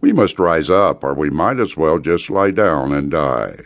We must rise up, or we might as well just lie down and die.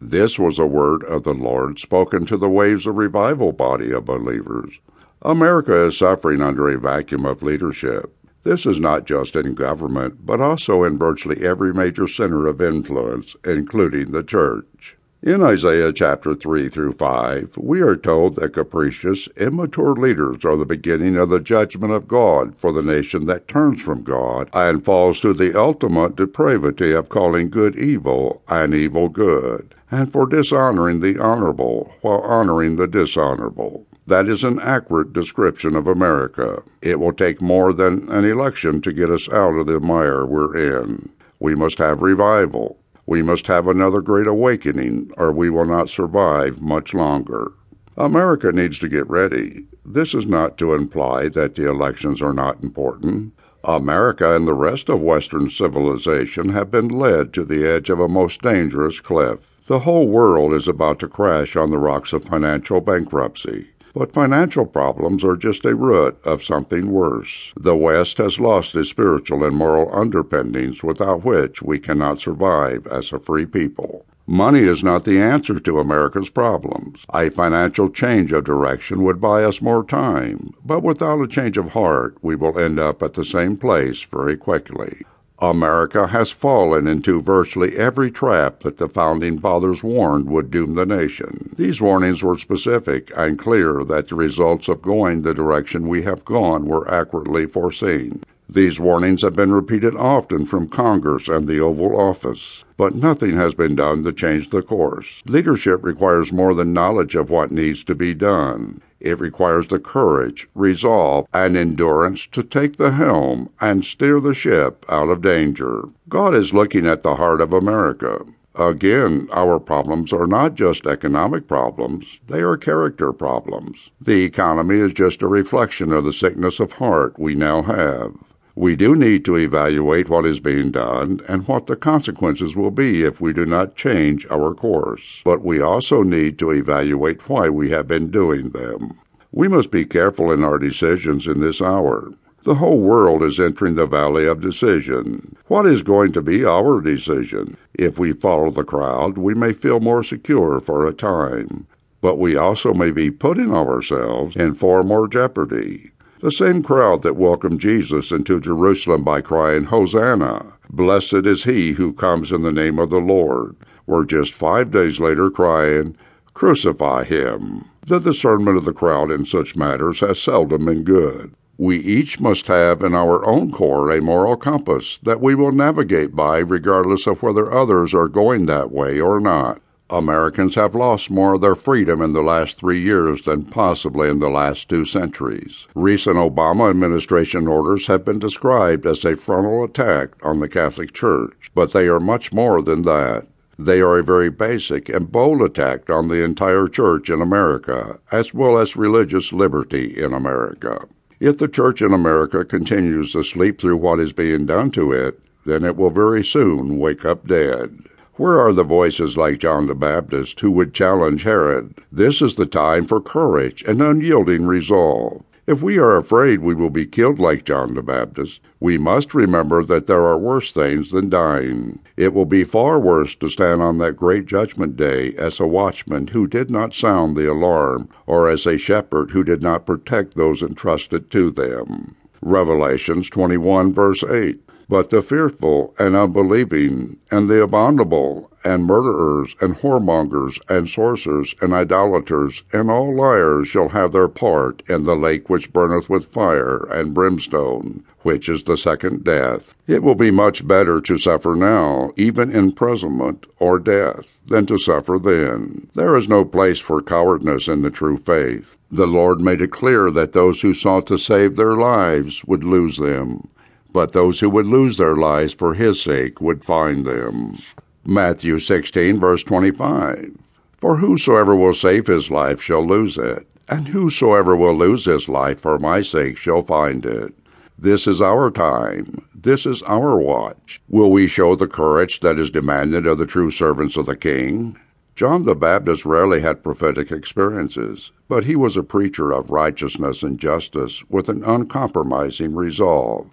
This was a word of the Lord spoken to the Waves of Revival body of believers. America is suffering under a vacuum of leadership. This is not just in government, but also in virtually every major center of influence, including the church. In Isaiah chapter 3 through 5, we are told that capricious, immature leaders are the beginning of the judgment of God for the nation that turns from God and falls to the ultimate depravity of calling good evil and evil good, and for dishonoring the honorable while honoring the dishonorable. That is an accurate description of America. It will take more than an election to get us out of the mire we're in. We must have revival. We must have another great awakening, or we will not survive much longer. America needs to get ready. This is not to imply that the elections are not important. America and the rest of Western civilization have been led to the edge of a most dangerous cliff. The whole world is about to crash on the rocks of financial bankruptcy. But financial problems are just a root of something worse. The West has lost its spiritual and moral underpinnings without which we cannot survive as a free people. Money is not the answer to America's problems. A financial change of direction would buy us more time, but without a change of heart, we will end up at the same place very quickly. America has fallen into virtually every trap that the founding fathers warned would doom the nation. These warnings were specific and clear that the results of going the direction we have gone were accurately foreseen. These warnings have been repeated often from Congress and the Oval Office, but nothing has been done to change the course. Leadership requires more than knowledge of what needs to be done. It requires the courage, resolve, and endurance to take the helm and steer the ship out of danger. God is looking at the heart of America. Again, our problems are not just economic problems, they are character problems. The economy is just a reflection of the sickness of heart we now have. We do need to evaluate what is being done and what the consequences will be if we do not change our course. But we also need to evaluate why we have been doing them. We must be careful in our decisions in this hour. The whole world is entering the valley of decision. What is going to be our decision? If we follow the crowd, we may feel more secure for a time. But we also may be putting ourselves in far more jeopardy. The same crowd that welcomed Jesus into Jerusalem by crying, Hosanna! Blessed is he who comes in the name of the Lord, were just five days later crying, Crucify him. The discernment of the crowd in such matters has seldom been good. We each must have in our own core a moral compass that we will navigate by regardless of whether others are going that way or not. Americans have lost more of their freedom in the last three years than possibly in the last two centuries. Recent Obama administration orders have been described as a frontal attack on the Catholic Church, but they are much more than that. They are a very basic and bold attack on the entire church in America, as well as religious liberty in America. If the church in America continues to sleep through what is being done to it, then it will very soon wake up dead. Where are the voices like John the Baptist who would challenge Herod? This is the time for courage and unyielding resolve. If we are afraid we will be killed like John the Baptist, we must remember that there are worse things than dying. It will be far worse to stand on that great judgment day as a watchman who did not sound the alarm, or as a shepherd who did not protect those entrusted to them. Revelations 21, verse 8. But the fearful and unbelieving, and the abominable, and murderers, and whoremongers, and sorcerers, and idolaters, and all liars shall have their part in the lake which burneth with fire and brimstone, which is the second death. It will be much better to suffer now, even imprisonment or death, than to suffer then. There is no place for cowardness in the true faith. The Lord made it clear that those who sought to save their lives would lose them but those who would lose their lives for his sake would find them. Matthew 16, verse 25. For whosoever will save his life shall lose it, and whosoever will lose his life for my sake shall find it. This is our time. This is our watch. Will we show the courage that is demanded of the true servants of the King? John the Baptist rarely had prophetic experiences, but he was a preacher of righteousness and justice with an uncompromising resolve.